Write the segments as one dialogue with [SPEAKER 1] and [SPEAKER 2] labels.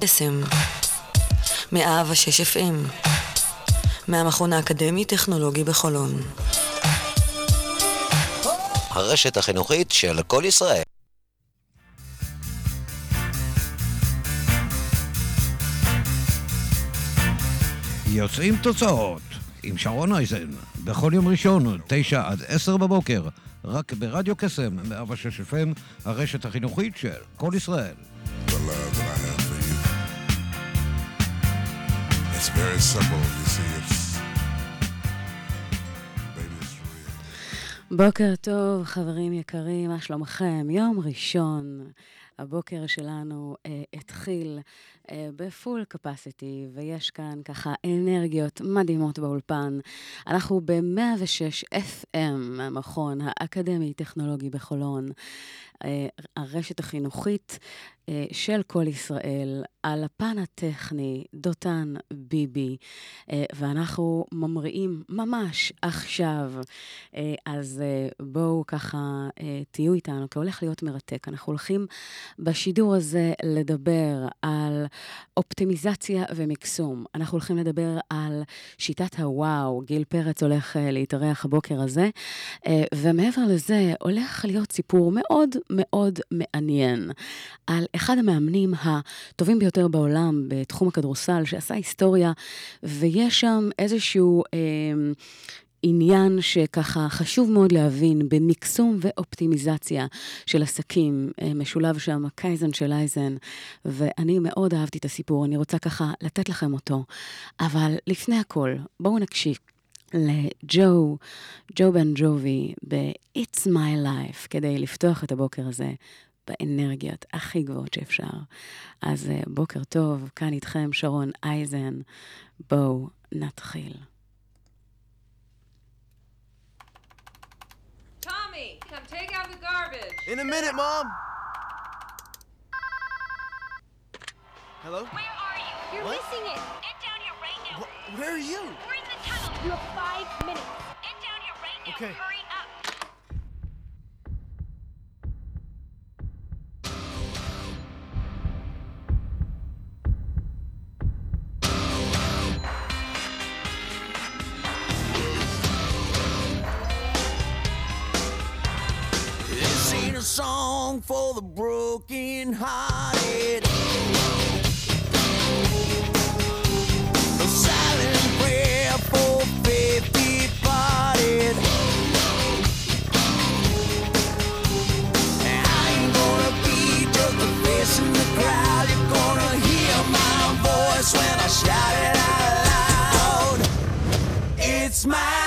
[SPEAKER 1] קסם, מאהבה שש FM, מהמכון האקדמי-טכנולוגי בחולון.
[SPEAKER 2] הרשת החינוכית של כל ישראל.
[SPEAKER 3] יוצאים תוצאות עם שרון אייזן, בכל יום ראשון, תשע עד עשר בבוקר, רק ברדיו קסם, 106 FM, הרשת החינוכית של כל ישראל.
[SPEAKER 4] בוקר טוב, חברים יקרים, מה שלומכם? יום ראשון. הבוקר שלנו אה, התחיל אה, בפול קפסיטי, ויש כאן ככה אנרגיות מדהימות באולפן. אנחנו ב-106 FM, המכון האקדמי-טכנולוגי בחולון, הרשת החינוכית אה, של כל ישראל, על הפן הטכני, דותן ביבי, אה, ואנחנו ממריאים ממש עכשיו. אה, אז אה, בואו ככה אה, תהיו איתנו, כי הולך להיות מרתק. אנחנו הולכים בשידור הזה לדבר על אופטימיזציה ומקסום. אנחנו הולכים לדבר על שיטת הוואו, גיל פרץ הולך להתארח הבוקר הזה, ומעבר לזה הולך להיות סיפור מאוד מאוד מעניין על אחד המאמנים הטובים ביותר בעולם בתחום הכדורסל, שעשה היסטוריה, ויש שם איזשהו... Uh, עניין שככה חשוב מאוד להבין במקסום ואופטימיזציה של עסקים, אה, משולב שם קייזן של אייזן, ואני מאוד אהבתי את הסיפור, אני רוצה ככה לתת לכם אותו. אבל לפני הכל, בואו נקשיב. לג'ו, ג'ו בן ג'ובי, ב-It's My Life, כדי לפתוח את הבוקר הזה באנרגיות הכי גבוהות שאפשר. אז אה, בוקר טוב, כאן איתכם שרון אייזן, בואו נתחיל.
[SPEAKER 5] In a minute, Mom. Hello?
[SPEAKER 6] Where are you? You're
[SPEAKER 5] What?
[SPEAKER 6] missing it. Get down here right now.
[SPEAKER 5] Wh- where are you?
[SPEAKER 6] You have five minutes. Get down here right now.
[SPEAKER 5] Okay.
[SPEAKER 6] Hurry up.
[SPEAKER 5] This ain't a song for the broken hearted. Shout it out loud. It's my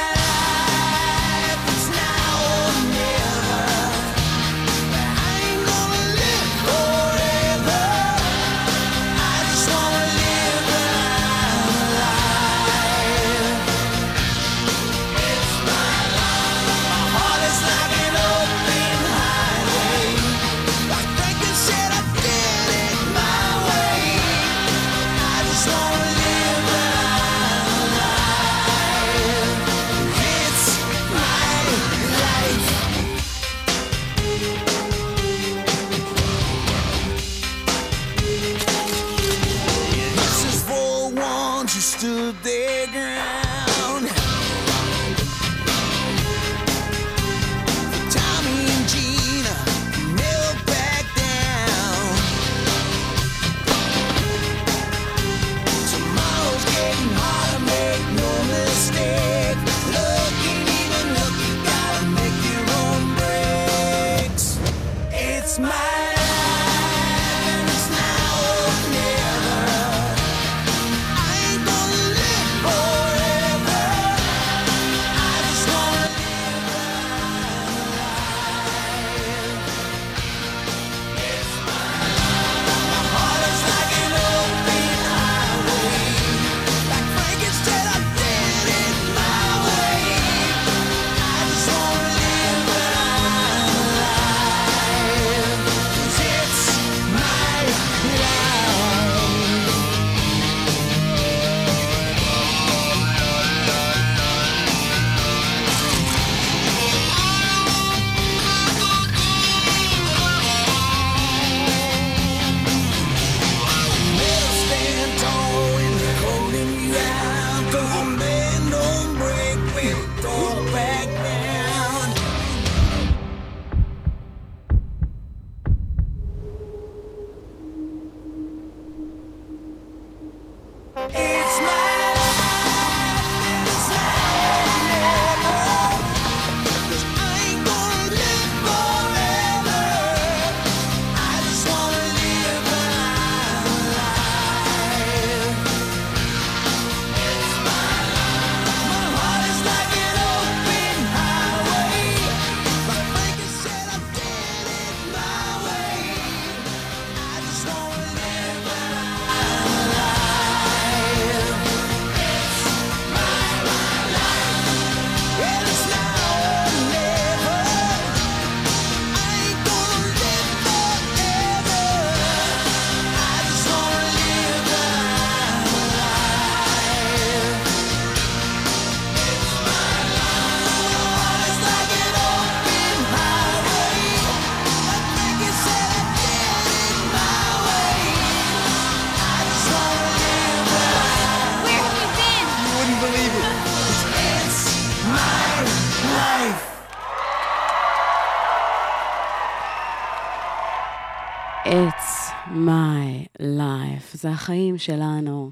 [SPEAKER 4] החיים שלנו,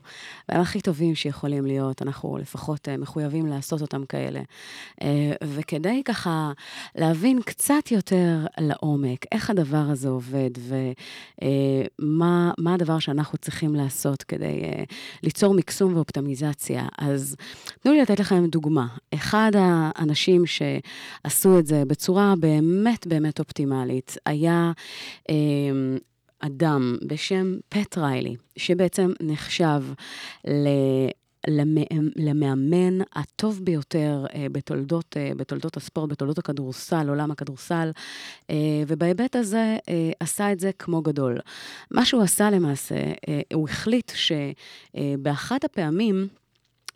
[SPEAKER 4] והם הכי טובים שיכולים להיות, אנחנו לפחות אה, מחויבים לעשות אותם כאלה. אה, וכדי ככה להבין קצת יותר לעומק איך הדבר הזה עובד, ומה מה הדבר שאנחנו צריכים לעשות כדי אה, ליצור מקסום ואופטימיזציה, אז תנו לי לתת לכם דוגמה. אחד האנשים שעשו את זה בצורה באמת באמת אופטימלית היה... אדם בשם פט ריילי, שבעצם נחשב ל... למאמן הטוב ביותר אה, בתולדות, אה, בתולדות הספורט, בתולדות הכדורסל, עולם הכדורסל, אה, ובהיבט הזה עשה את זה כמו גדול. מה שהוא עשה למעשה, הוא החליט שבאחת הפעמים,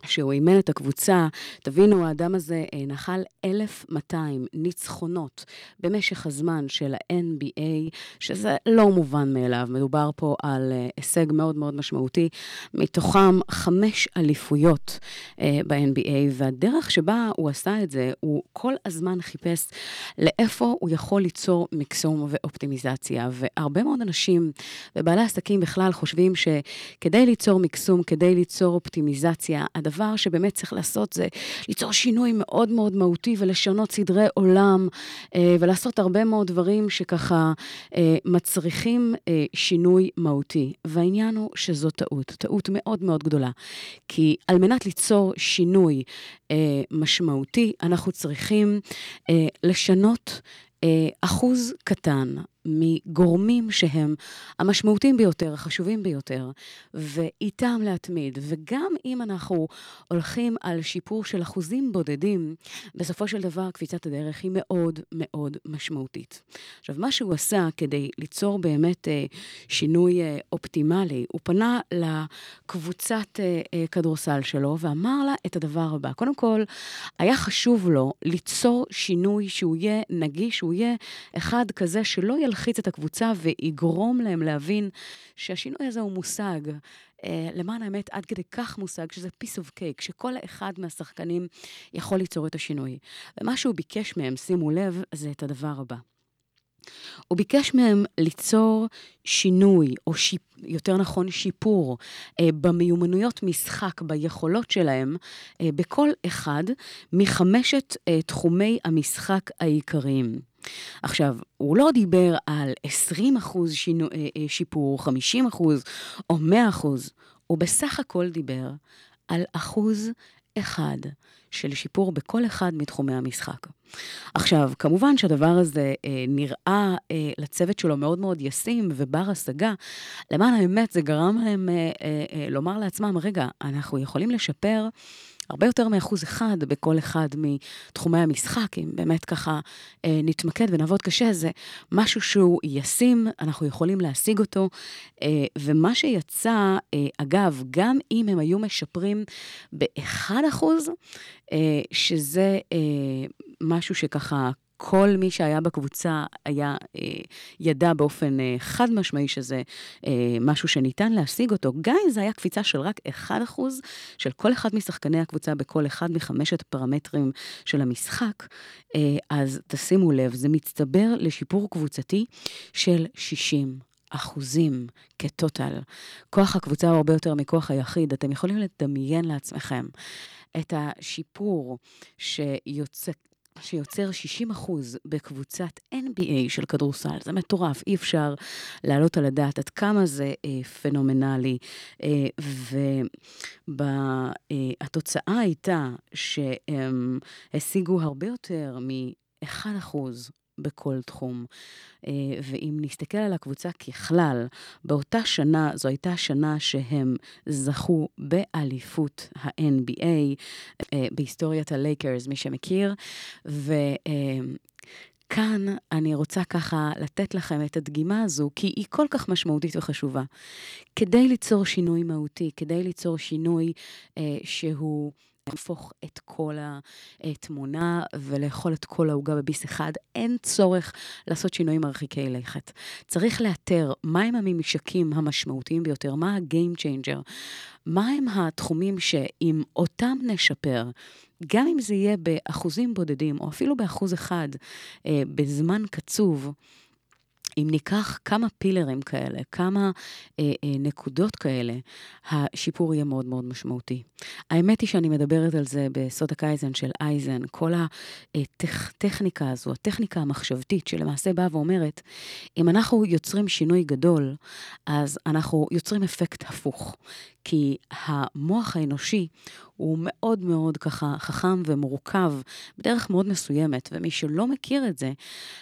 [SPEAKER 4] שהוא אימן את הקבוצה, תבינו, האדם הזה אה, נחל 1,200 ניצחונות במשך הזמן של ה-NBA, שזה לא מובן מאליו, מדובר פה על אה, הישג מאוד מאוד משמעותי, מתוכם חמש אליפויות אה, ב-NBA, והדרך שבה הוא עשה את זה, הוא כל הזמן חיפש לאיפה הוא יכול ליצור מקסום ואופטימיזציה, והרבה מאוד אנשים ובעלי עסקים בכלל חושבים שכדי ליצור מקסום, כדי ליצור אופטימיזציה, הדבר שבאמת צריך לעשות זה ליצור שינוי מאוד מאוד מהותי ולשנות סדרי עולם, אה, ולעשות הרבה מאוד דברים שככה אה, מצריכים אה, שינוי מהותי. והעניין הוא שזו טעות, טעות מאוד מאוד גדולה. כי על מנת ליצור שינוי משמעותי, אנחנו צריכים לשנות אחוז קטן מגורמים שהם המשמעותיים ביותר, החשובים ביותר, ואיתם להתמיד. וגם אם אנחנו הולכים על שיפור של אחוזים בודדים, בסופו של דבר קפיצת הדרך היא מאוד מאוד משמעותית. עכשיו, מה שהוא עשה כדי ליצור באמת אה, שינוי אה, אופטימלי, הוא פנה לקבוצת אה, אה, כדורסל שלו ואמר לה את הדבר הבא. קודם כל, היה חשוב לו ליצור שינוי שהוא יהיה נגיש, שהוא יהיה אחד כזה שלא ילך... ילחיץ את הקבוצה ויגרום להם להבין שהשינוי הזה הוא מושג. Uh, למען האמת, עד כדי כך מושג שזה piece of cake, שכל אחד מהשחקנים יכול ליצור את השינוי. ומה שהוא ביקש מהם, שימו לב, זה את הדבר הבא. הוא ביקש מהם ליצור שינוי, או שיפ, יותר נכון שיפור, אה, במיומנויות משחק, ביכולות שלהם, אה, בכל אחד מחמשת אה, תחומי המשחק העיקריים. עכשיו, הוא לא דיבר על 20 אחוז שינו, אה, אה, שיפור, 50 אחוז או 100 אחוז, הוא בסך הכל דיבר על אחוז אחד של שיפור בכל אחד מתחומי המשחק. עכשיו, כמובן שהדבר הזה אה, נראה אה, לצוות שלו מאוד מאוד ישים ובר השגה. למען האמת, זה גרם להם אה, אה, אה, לומר לעצמם, רגע, אנחנו יכולים לשפר הרבה יותר מאחוז אחד בכל אחד מתחומי המשחק, אם באמת ככה אה, נתמקד ונעבוד קשה, זה משהו שהוא ישים, אנחנו יכולים להשיג אותו. אה, ומה שיצא, אה, אגב, גם אם הם היו משפרים ב-1 אחוז, אה, שזה אה, משהו שככה כל מי שהיה בקבוצה היה, אה, ידע באופן אה, חד משמעי שזה אה, משהו שניתן להשיג אותו, גם אם זו הייתה קפיצה של רק 1% של כל אחד משחקני הקבוצה בכל אחד מחמשת הפרמטרים של המשחק, אז תשימו לב, זה מצטבר לשיפור קבוצתי של 60. אחוזים כטוטל. כוח הקבוצה הוא הרבה יותר מכוח היחיד. אתם יכולים לדמיין לעצמכם את השיפור שיוצא, שיוצר 60 אחוז בקבוצת NBA של כדורסל. זה מטורף, אי אפשר להעלות על הדעת עד כמה זה אה, פנומנלי. אה, והתוצאה אה, הייתה שהם השיגו הרבה יותר מ-1 אחוז בכל תחום. אה, ואם נסתכל על הקבוצה ככלל, באותה שנה, זו הייתה שנה שהם זכו באליפות ה-NBA, אה, בהיסטוריית הלייקרס, מי שמכיר, ו... אה, כאן אני רוצה ככה לתת לכם את הדגימה הזו, כי היא כל כך משמעותית וחשובה. כדי ליצור שינוי מהותי, כדי ליצור שינוי אה, שהוא להפוך את כל התמונה ולאכול את כל העוגה בביס אחד. אין צורך לעשות שינויים מרחיקי לכת. צריך לאתר מהם הממשקים המשמעותיים ביותר, מה ה-game changer, מהם התחומים שאם אותם נשפר, גם אם זה יהיה באחוזים בודדים, או אפילו באחוז אחד, אה, בזמן קצוב, אם ניקח כמה פילרים כאלה, כמה אה, אה, נקודות כאלה, השיפור יהיה מאוד מאוד משמעותי. האמת היא שאני מדברת על זה בסוד הקייזן של אייזן, כל הטכניקה הזו, הטכניקה המחשבתית, שלמעשה באה ואומרת, אם אנחנו יוצרים שינוי גדול, אז אנחנו יוצרים אפקט הפוך. כי המוח האנושי הוא מאוד מאוד ככה חכם ומורכב בדרך מאוד מסוימת, ומי שלא מכיר את זה,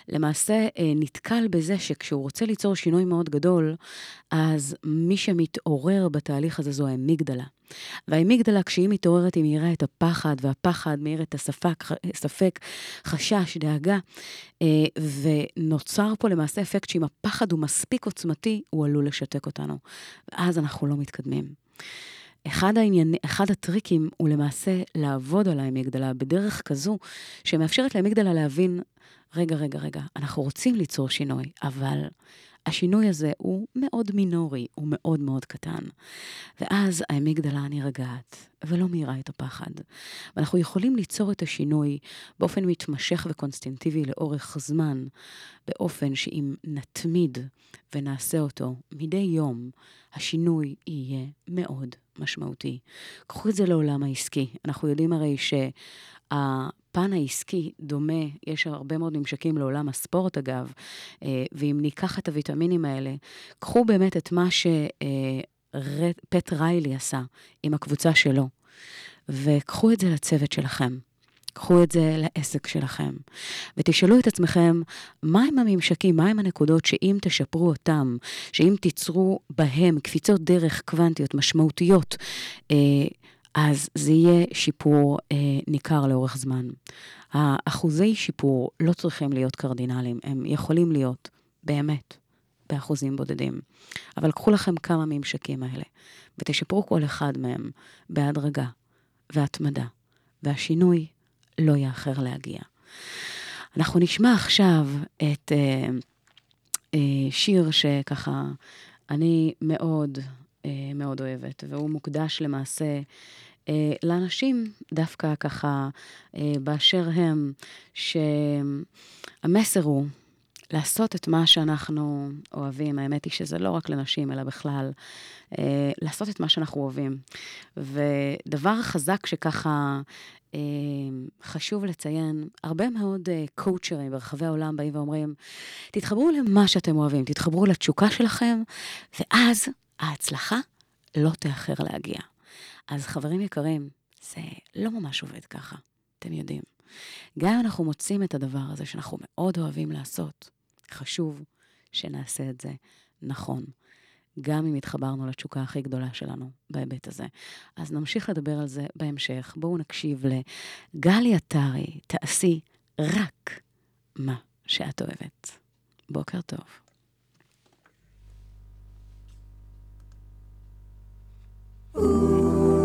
[SPEAKER 4] למעשה אה, נתקל בזה שכשהוא רוצה ליצור שינוי מאוד גדול, אז מי שמתעורר בתהליך הזה זו האמיגדלה. והאמיגדלה, כשהיא מתעוררת, היא מאירה את הפחד, והפחד מאיר את הספק, ספק, חשש, דאגה, אה, ונוצר פה למעשה אפקט שאם הפחד הוא מספיק עוצמתי, הוא עלול לשתק אותנו. ואז אנחנו לא מתקדמים. אחד, העניין, אחד הטריקים הוא למעשה לעבוד על האמיגדלה בדרך כזו שמאפשרת לאמיגדלה להבין, רגע, רגע, רגע, אנחנו רוצים ליצור שינוי, אבל השינוי הזה הוא מאוד מינורי, הוא מאוד מאוד קטן. ואז האמיגדלה נרגעת, ולא מאירה את הפחד. ואנחנו יכולים ליצור את השינוי באופן מתמשך וקונסטינטיבי לאורך זמן, באופן שאם נתמיד ונעשה אותו מדי יום, השינוי יהיה מאוד משמעותי. קחו את זה לעולם העסקי. אנחנו יודעים הרי שה... הפן העסקי דומה, יש הרבה מאוד ממשקים לעולם הספורט אגב, אה, ואם ניקח את הוויטמינים האלה, קחו באמת את מה שפט ריילי עשה עם הקבוצה שלו, וקחו את זה לצוות שלכם. קחו את זה לעסק שלכם, ותשאלו את עצמכם, מהם הממשקים, מהם הנקודות שאם תשפרו אותם, שאם תיצרו בהם קפיצות דרך קוונטיות משמעותיות, אה, אז זה יהיה שיפור אה, ניכר לאורך זמן. האחוזי שיפור לא צריכים להיות קרדינליים, הם יכולים להיות, באמת, באחוזים בודדים. אבל קחו לכם כמה ממשקים האלה, ותשפרו כל אחד מהם בהדרגה והתמדה, והשינוי לא יאחר להגיע. אנחנו נשמע עכשיו את אה, אה, שיר שככה אני מאוד מאוד אוהבת, והוא מוקדש למעשה אה, לאנשים דווקא ככה אה, באשר הם, שהמסר הוא לעשות את מה שאנחנו אוהבים. האמת היא שזה לא רק לנשים, אלא בכלל, אה, לעשות את מה שאנחנו אוהבים. ודבר חזק שככה אה, חשוב לציין, הרבה מאוד אה, קואוצ'רים ברחבי העולם באים ואומרים, תתחברו למה שאתם אוהבים, תתחברו לתשוקה שלכם, ואז ההצלחה לא תאחר להגיע. אז חברים יקרים, זה לא ממש עובד ככה, אתם יודעים. גם אם אנחנו מוצאים את הדבר הזה שאנחנו מאוד אוהבים לעשות, חשוב שנעשה את זה נכון. גם אם התחברנו לתשוקה הכי גדולה שלנו בהיבט הזה. אז נמשיך לדבר על זה בהמשך. בואו נקשיב לגלי עטרי, תעשי רק מה שאת אוהבת. בוקר טוב.
[SPEAKER 7] Ooh.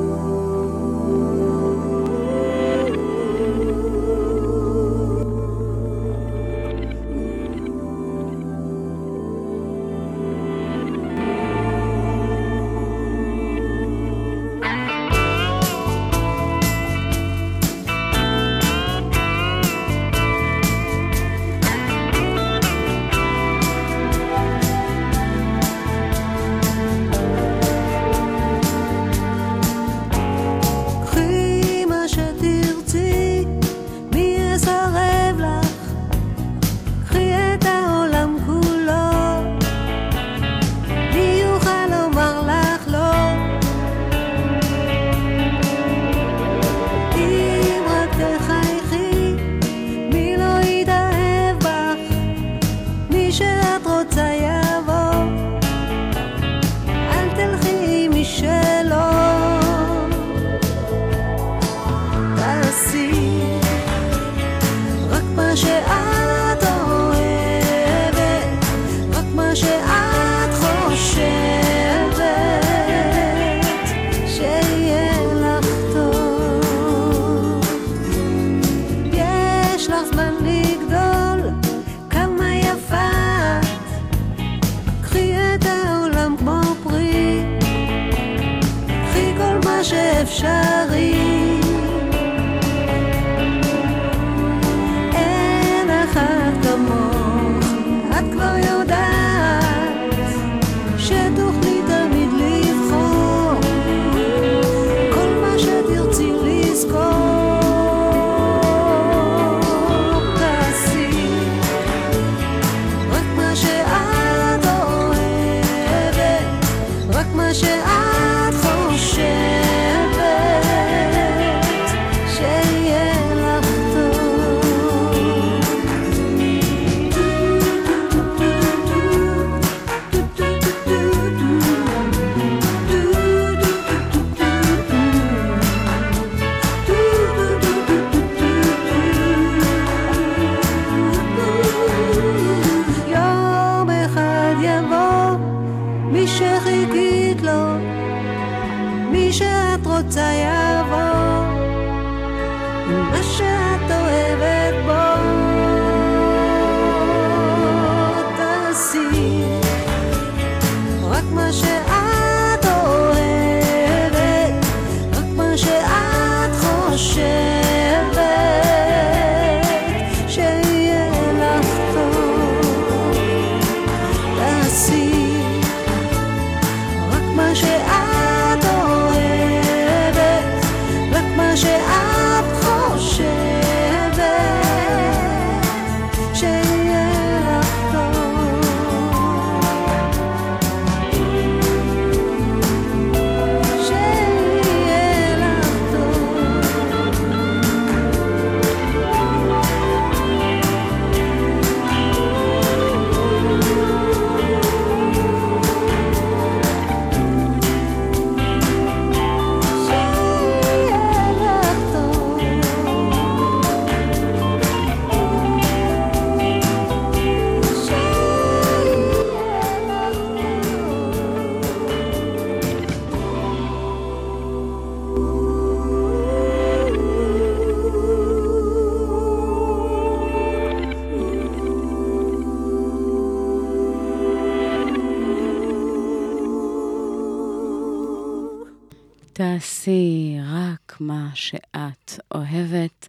[SPEAKER 7] תעשי רק מה שאת אוהבת.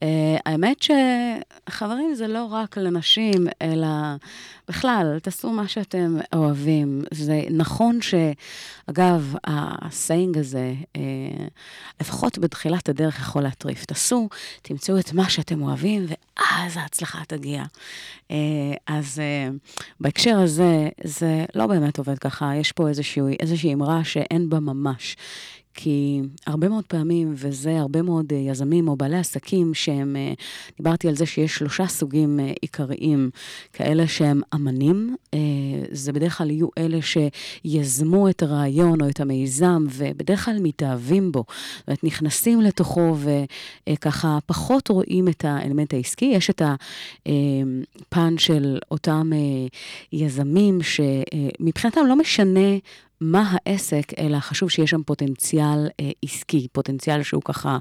[SPEAKER 4] אה, האמת שחברים זה לא רק לנשים, אלא בכלל, תעשו מה שאתם אוהבים. זה נכון שאגב, ה saying הזה, אה, לפחות בתחילת הדרך יכול להטריף. תעשו, תמצאו את מה שאתם אוהבים, ואז ההצלחה תגיע. אה, אז אה, בהקשר הזה, זה לא באמת עובד ככה. יש פה איזושהי, איזושהי אמרה שאין בה ממש. כי הרבה מאוד פעמים, וזה הרבה מאוד אה, יזמים או בעלי עסקים שהם, אה, דיברתי על זה שיש שלושה סוגים אה, עיקריים, כאלה שהם אמנים, זה בדרך כלל יהיו אלה שיזמו את הרעיון או את המיזם, ובדרך כלל מתאהבים בו, אומרת, נכנסים לתוכו וככה פחות רואים את האלמנט העסקי. יש את הפן של אותם יזמים שמבחינתם לא משנה מה העסק, אלא חשוב שיש שם פוטנציאל אה, עסקי, פוטנציאל שהוא ככה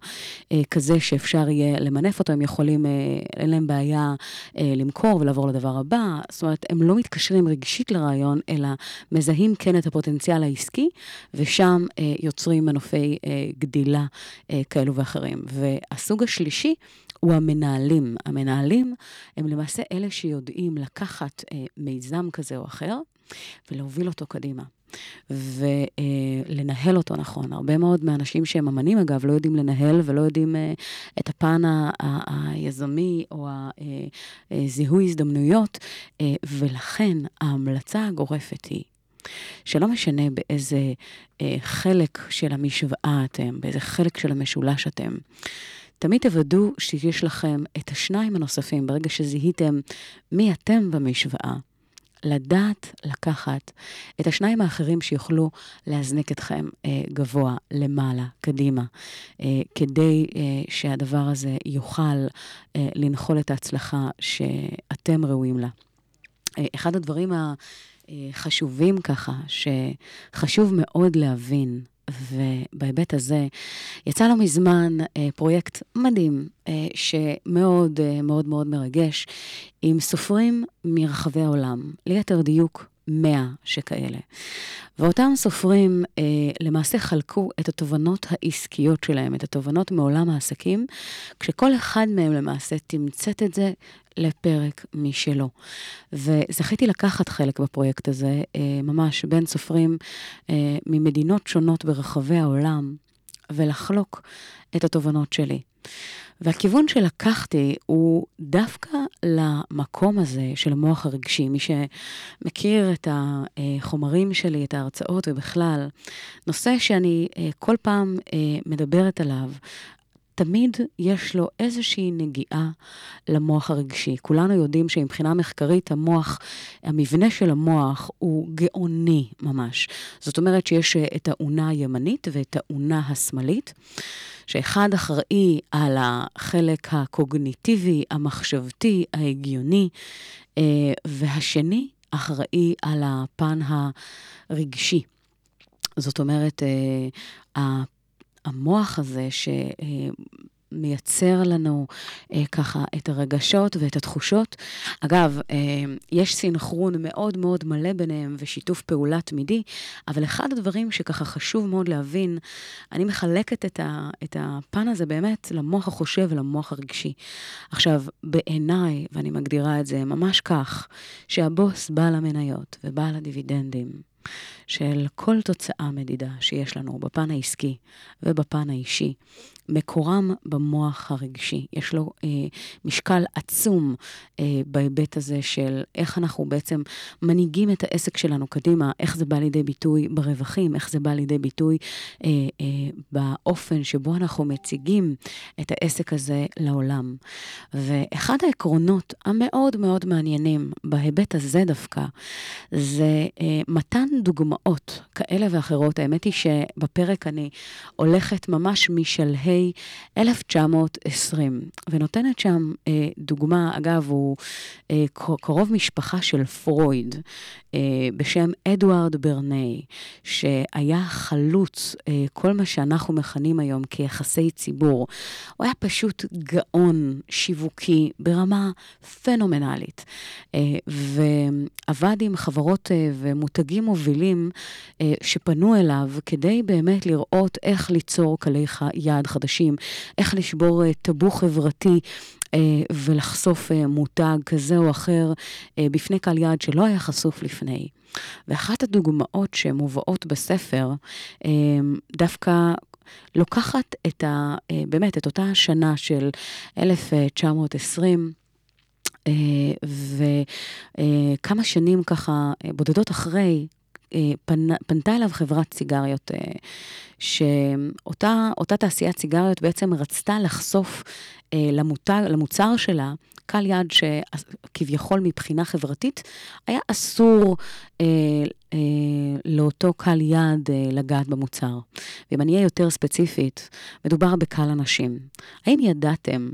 [SPEAKER 4] אה, כזה שאפשר יהיה למנף אותו, הם יכולים, אה, אין להם בעיה אה, למכור ולעבור לדבר הבא. זאת אומרת, הם לא מתקשרים רגשית לרעיון, אלא מזהים כן את הפוטנציאל העסקי, ושם אה, יוצרים מנופי אה, גדילה אה, כאלו ואחרים. והסוג השלישי, הוא המנהלים. המנהלים הם למעשה אלה שיודעים לקחת אה, מיזם כזה או אחר ולהוביל אותו קדימה. ולנהל אותו נכון. הרבה מאוד מהאנשים שהם אמנים, אגב, לא יודעים לנהל ולא יודעים uh, את הפן היזמי או הזיהוי הזדמנויות, uh, ולכן ההמלצה הגורפת היא שלא משנה באיזה אה, חלק של המשוואה אתם, באיזה חלק של המשולש אתם, תמיד תוודאו שיש לכם את השניים הנוספים, ברגע שזיהיתם מי אתם במשוואה, לדעת לקחת את השניים האחרים שיוכלו להזניק אתכם אה, גבוה, למעלה, קדימה, אה, כדי אה, שהדבר הזה יוכל אה, לנחול את ההצלחה שאתם ראויים לה. אה, אחד הדברים החשובים ככה, שחשוב מאוד להבין, ובהיבט הזה, יצא לא מזמן אה, פרויקט מדהים, אה, שמאוד אה, מאוד מאוד מרגש, עם סופרים מרחבי העולם, ליתר דיוק 100 שכאלה. ואותם סופרים אה, למעשה חלקו את התובנות העסקיות שלהם, את התובנות מעולם העסקים, כשכל אחד מהם למעשה תמצת את זה לפרק משלו. וזכיתי לקחת חלק בפרויקט הזה, אה, ממש בין סופרים אה, ממדינות שונות ברחבי העולם, ולחלוק את התובנות שלי. והכיוון שלקחתי הוא דווקא למקום הזה של המוח הרגשי. מי שמכיר את החומרים שלי, את ההרצאות ובכלל, נושא שאני אה, כל פעם אה, מדברת עליו, תמיד יש לו איזושהי נגיעה למוח הרגשי. כולנו יודעים שמבחינה מחקרית המוח, המבנה של המוח הוא גאוני ממש. זאת אומרת שיש אה, את האונה הימנית ואת האונה השמאלית. שאחד אחראי על החלק הקוגניטיבי, המחשבתי, ההגיוני, אה, והשני אחראי על הפן הרגשי. זאת אומרת, אה, המוח הזה שמייצר לנו אה, ככה את הרגשות ואת התחושות. אגב, אה, יש סינכרון מאוד מאוד מלא ביניהם ושיתוף פעולה תמידי, אבל אחד הדברים שככה חשוב מאוד להבין, אני מחלקת את, הפן הזה באמת למוח החושב ולמוח הרגשי. עכשיו, בעיניי, ואני מגדירה את זה ממש כך, שהבוס בעל המניות ובעל הדיבידנדים, של כל תוצאה מדידה שיש לנו בפן העסקי ובפן האישי, מקורם במוח הרגשי. יש לו אה, משקל עצום אה, בהיבט הזה של איך אנחנו בעצם מנהיגים את העסק שלנו קדימה, איך זה בא לידי ביטוי ברווחים, איך זה בא לידי ביטוי אה, אה, באופן שבו אנחנו מציגים את העסק הזה לעולם. ואחד העקרונות המאוד מאוד מעניינים בהיבט הזה דווקא, זה אה, מתן דוגמאות כאלה ואחרות. האמת היא שבפרק אני הולכת ממש משלהי 1920, ונותנת שם אה, דוגמה, אגב, הוא אה, קרוב משפחה של פרויד, אה, בשם אדוארד ברני, שהיה חלוץ, אה, כל מה שאנחנו מכנים היום כיחסי ציבור. הוא היה פשוט גאון שיווקי ברמה פנומנלית, אה, ועבד עם חברות אה, ומותגים מובילים אה, שפנו אליו כדי באמת לראות איך ליצור קלי יעד חדשים, איך לשבור אה, טאבו חברתי. אה, ולחשוף אה, מותג כזה או אחר בפני קהל יעד שלא היה חשוף לפני. ואחת הדוגמאות שמובאות בספר, דווקא לוקחת את ה... באמת, את אותה שנה של 1920, אה, וכמה שנים ככה, בודדות אחרי, פנה, פנתה אליו חברת סיגריות, אה, שאותה אותה תעשיית סיגריות בעצם רצתה לחשוף אה, למותג, למוצר שלה קהל יעד שכביכול מבחינה חברתית היה אסור אה, אה, לאותו קהל יעד אה, לגעת במוצר. ואם אני אהיה יותר ספציפית, מדובר בקהל הנשים. האם ידעתם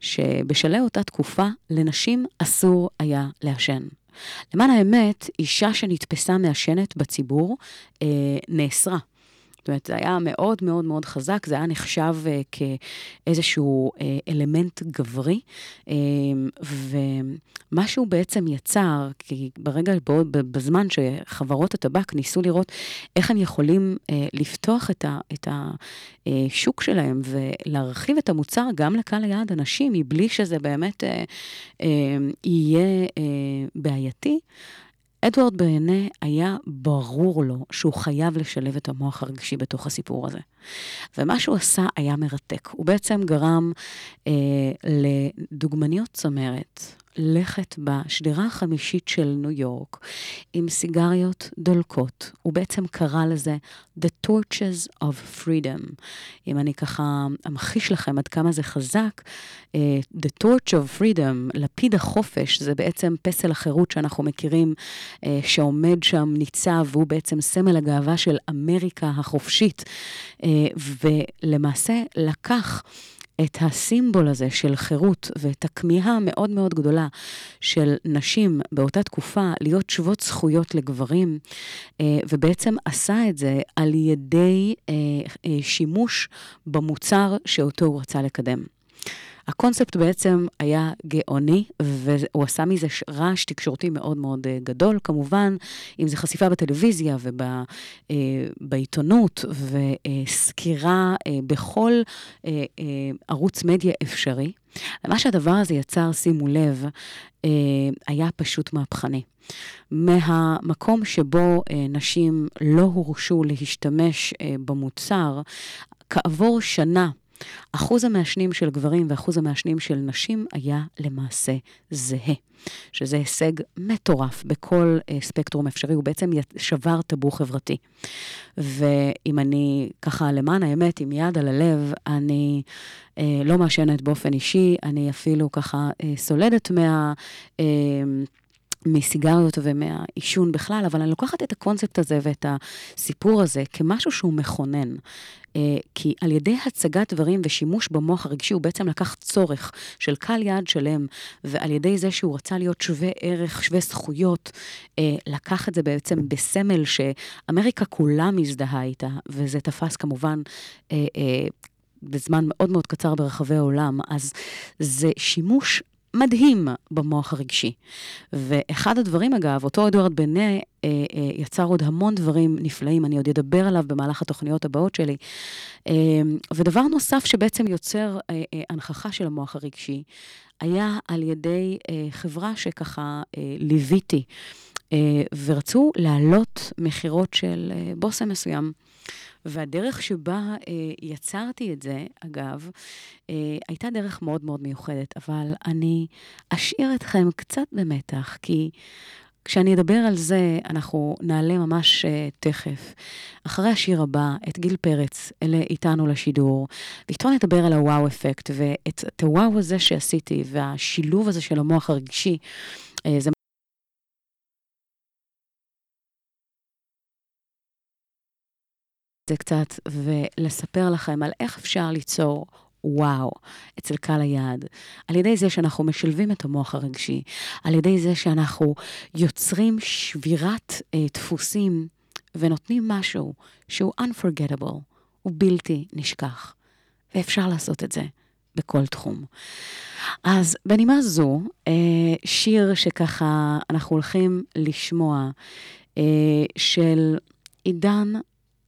[SPEAKER 4] שבשלהי אותה תקופה לנשים אסור היה לעשן? למען האמת, אישה שנתפסה מעשנת בציבור אה, נאסרה. זאת אומרת, זה היה מאוד מאוד מאוד חזק, זה היה נחשב אה, כאיזשהו אה, אלמנט גברי, אה, ומה שהוא בעצם יצר, כי ברגע, בו, בזמן שחברות הטבק ניסו לראות איך הם יכולים אה, לפתוח את, ה, את השוק שלהם ולהרחיב את המוצר גם לקהל היעד הנשים, מבלי שזה באמת אה, אה, יהיה אה, בעייתי, אדוארד בעיני היה ברור לו שהוא חייב לשלב את המוח הרגשי בתוך הסיפור הזה. ומה שהוא עשה היה מרתק. הוא בעצם גרם אה, לדוגמניות צמרת לכת בשדרה החמישית של ניו יורק עם סיגריות דולקות. הוא בעצם קרא לזה The Torches of Freedom. אם אני ככה אמחיש לכם עד כמה זה חזק, אה, The Torch of Freedom, לפיד החופש, זה בעצם פסל החירות שאנחנו מכירים, אה, שעומד שם, ניצב, והוא בעצם סמל הגאווה של אמריקה החופשית. אה, ולמעשה לקח את הסימבול הזה של חירות ואת הכמיהה המאוד מאוד גדולה של נשים באותה תקופה להיות שוות זכויות לגברים, אה, ובעצם עשה את זה על ידי אה, אה, שימוש במוצר שאותו הוא רצה לקדם. הקונספט בעצם היה גאוני, והוא עשה מזה רעש תקשורתי מאוד מאוד אה, גדול, כמובן, אם זה חשיפה בטלוויזיה ובעיתונות, וסקירה אה, בכל אה, אה, ערוץ מדיה אפשרי. ומה שהדבר הזה יצר, שימו לב, היה פשוט מהפכני. מהמקום שבו נשים לא הורשו להשתמש במוצר, כעבור שנה, אחוז המעשנים של גברים ואחוז המעשנים של נשים היה למעשה זהה, שזה הישג מטורף בכל אה, ספקטרום אפשרי, הוא בעצם שבר טאבו חברתי. ואם אני, ככה, למען האמת, עם יד על הלב, אני אה, לא מעשנת באופן אישי, אני אפילו ככה אה, סולדת מה... אה, מסיגריות ומהעישון בכלל, אבל אני לוקחת את הקונספט הזה ואת הסיפור הזה כמשהו שהוא מכונן. אה, כי על ידי הצגת דברים ושימוש במוח הרגשי, הוא בעצם לקח צורך של קהל יעד שלם, ועל ידי זה שהוא רצה להיות שווה ערך, שווה זכויות, אה, לקח את זה בעצם בסמל שאמריקה כולה מזדהה איתה, וזה תפס כמובן אה, בזמן מאוד מאוד קצר ברחבי העולם. אז זה שימוש מדהים במוח הרגשי. ואחד הדברים, אגב, אותו אדוארד בנה אה, אה, יצר עוד המון דברים נפלאים, אני עוד אדבר עליו במהלך התוכניות הבאות שלי. אה, ודבר נוסף שבעצם יוצר אה, אה, הנכחה של המוח הרגשי, היה על ידי אה, חברה שככה אה, ליוויתי, אה, ורצו להעלות מכירות של אה, בושם מסוים. והדרך שבה אה, יצרתי את זה, אגב, אה, הייתה דרך מאוד מאוד מיוחדת, אבל אני אשאיר אתכם קצת במתח, כי כשאני אדבר על זה, אנחנו נעלה ממש אה, תכף, אחרי השיר הבא, את גיל פרץ, אלה איתנו לשידור, ואיתו נדבר על הוואו אפקט, ואת את הוואו הזה שעשיתי, והשילוב הזה של המוח הרגשי, אה, זה זה קצת, ולספר לכם על איך אפשר ליצור וואו אצל קהל היעד, על ידי זה שאנחנו משלבים את המוח הרגשי, על ידי זה שאנחנו יוצרים שבירת אה, דפוסים ונותנים משהו שהוא unforgettable, הוא בלתי נשכח. ואפשר לעשות את זה בכל תחום. אז בנימה זו, אה, שיר שככה אנחנו הולכים לשמוע, אה, של עידן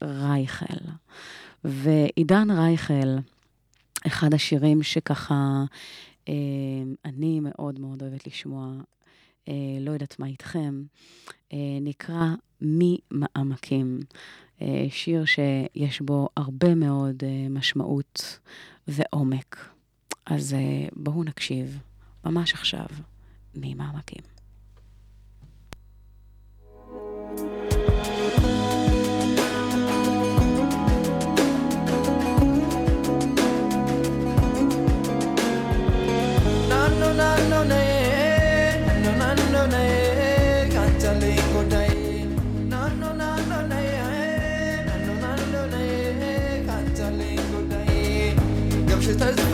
[SPEAKER 4] רייכל. ועידן רייכל, אחד השירים שככה אה, אני מאוד מאוד אוהבת לשמוע, אה, לא יודעת מה איתכם, אה, נקרא ממעמקים. אה, שיר שיש בו הרבה מאוד אה, משמעות ועומק. אז אה, בואו נקשיב, ממש עכשיו, ממעמקים.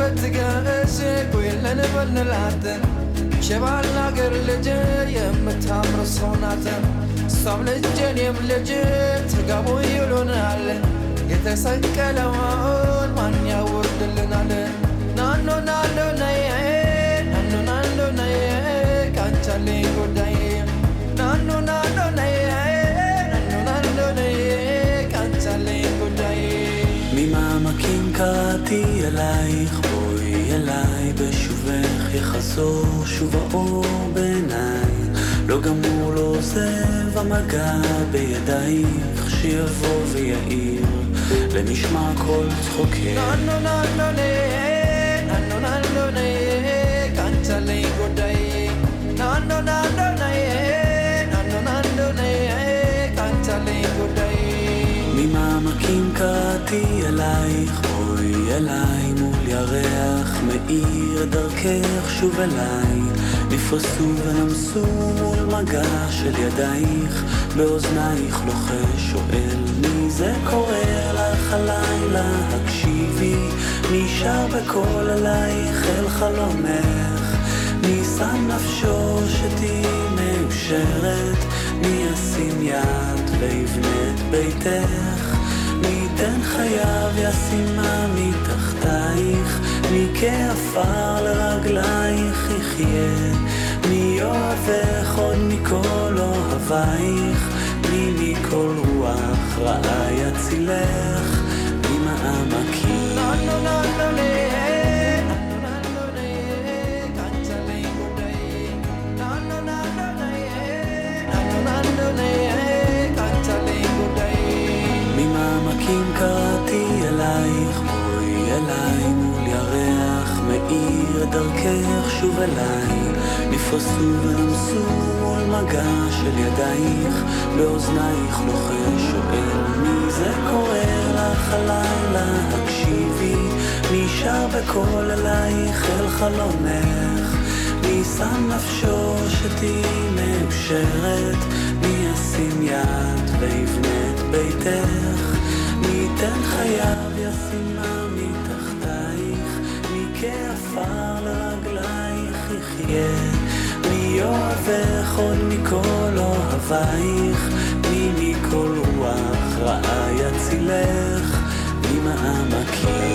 [SPEAKER 5] ስትፈትገ እሴ ቆየለን በንላተ ልጅ የምታምር ሰው ናት። እሷም ልጅ እኔም ልጅ ትጋቡ ይሉናል። የተሰቀለውን ማን ያወርድልናል? ናኖ ናኖ ነይ ናኖ ናኖ ነይ ካንቻሌ ጎዳይ ናኖ ናኖ ነይ ናኖ ናኖ ነይ ካንቻሌ
[SPEAKER 8] ጎዳይ ሚማማ ኪንካቲ የላይኹ אליי בשובך יחזור שוב האור בעיניי לא גמור לא עוזב המגע בידייך שיבוא ויעיר למשמע כל צחוקך
[SPEAKER 5] Can't I lay go day? No, no, no, no, no, yeah.
[SPEAKER 8] ממעמקים קראתי אלייך, בואי אליי מול ירח מאיר דרכך שוב אליי. נפרסו ונמסו מול מגע של ידייך, באוזנייך לוחש שואל מי זה קורא לך הלילה, הקשיבי, שר בקול עלייך אל חלומך, מי שם נפשו שתהיי מאושרת, מי ישים יד ויבנה את ביתך, ייתן חייו ישימה מתחתייך, מכעפר לרגלייך יחיה, מי אוהבך עוד מכל אוהבייך, מי מכל רוח רעה יצילך, ממעמקים. לא, לא, לא, לא, לא. Yeah. מאיר דרכך שוב אליי. נפרסו ונמסו מול מגע של ידייך, באוזנייך לוחש שואל מי זה קורא לך הלילה, הקשיבי, מי שר בקול אלייך אל חלומך, מי שם נפשו שתהיי מאושרת? מי ישים יד ויבנה את ביתך? מי ייתן חייו ישימה מתחתייך? כעפר לרגלייך יחיה? מי יאהבך עוד מכל אוהבייך? מי מכל רוח רעה יצילך? ממעמקים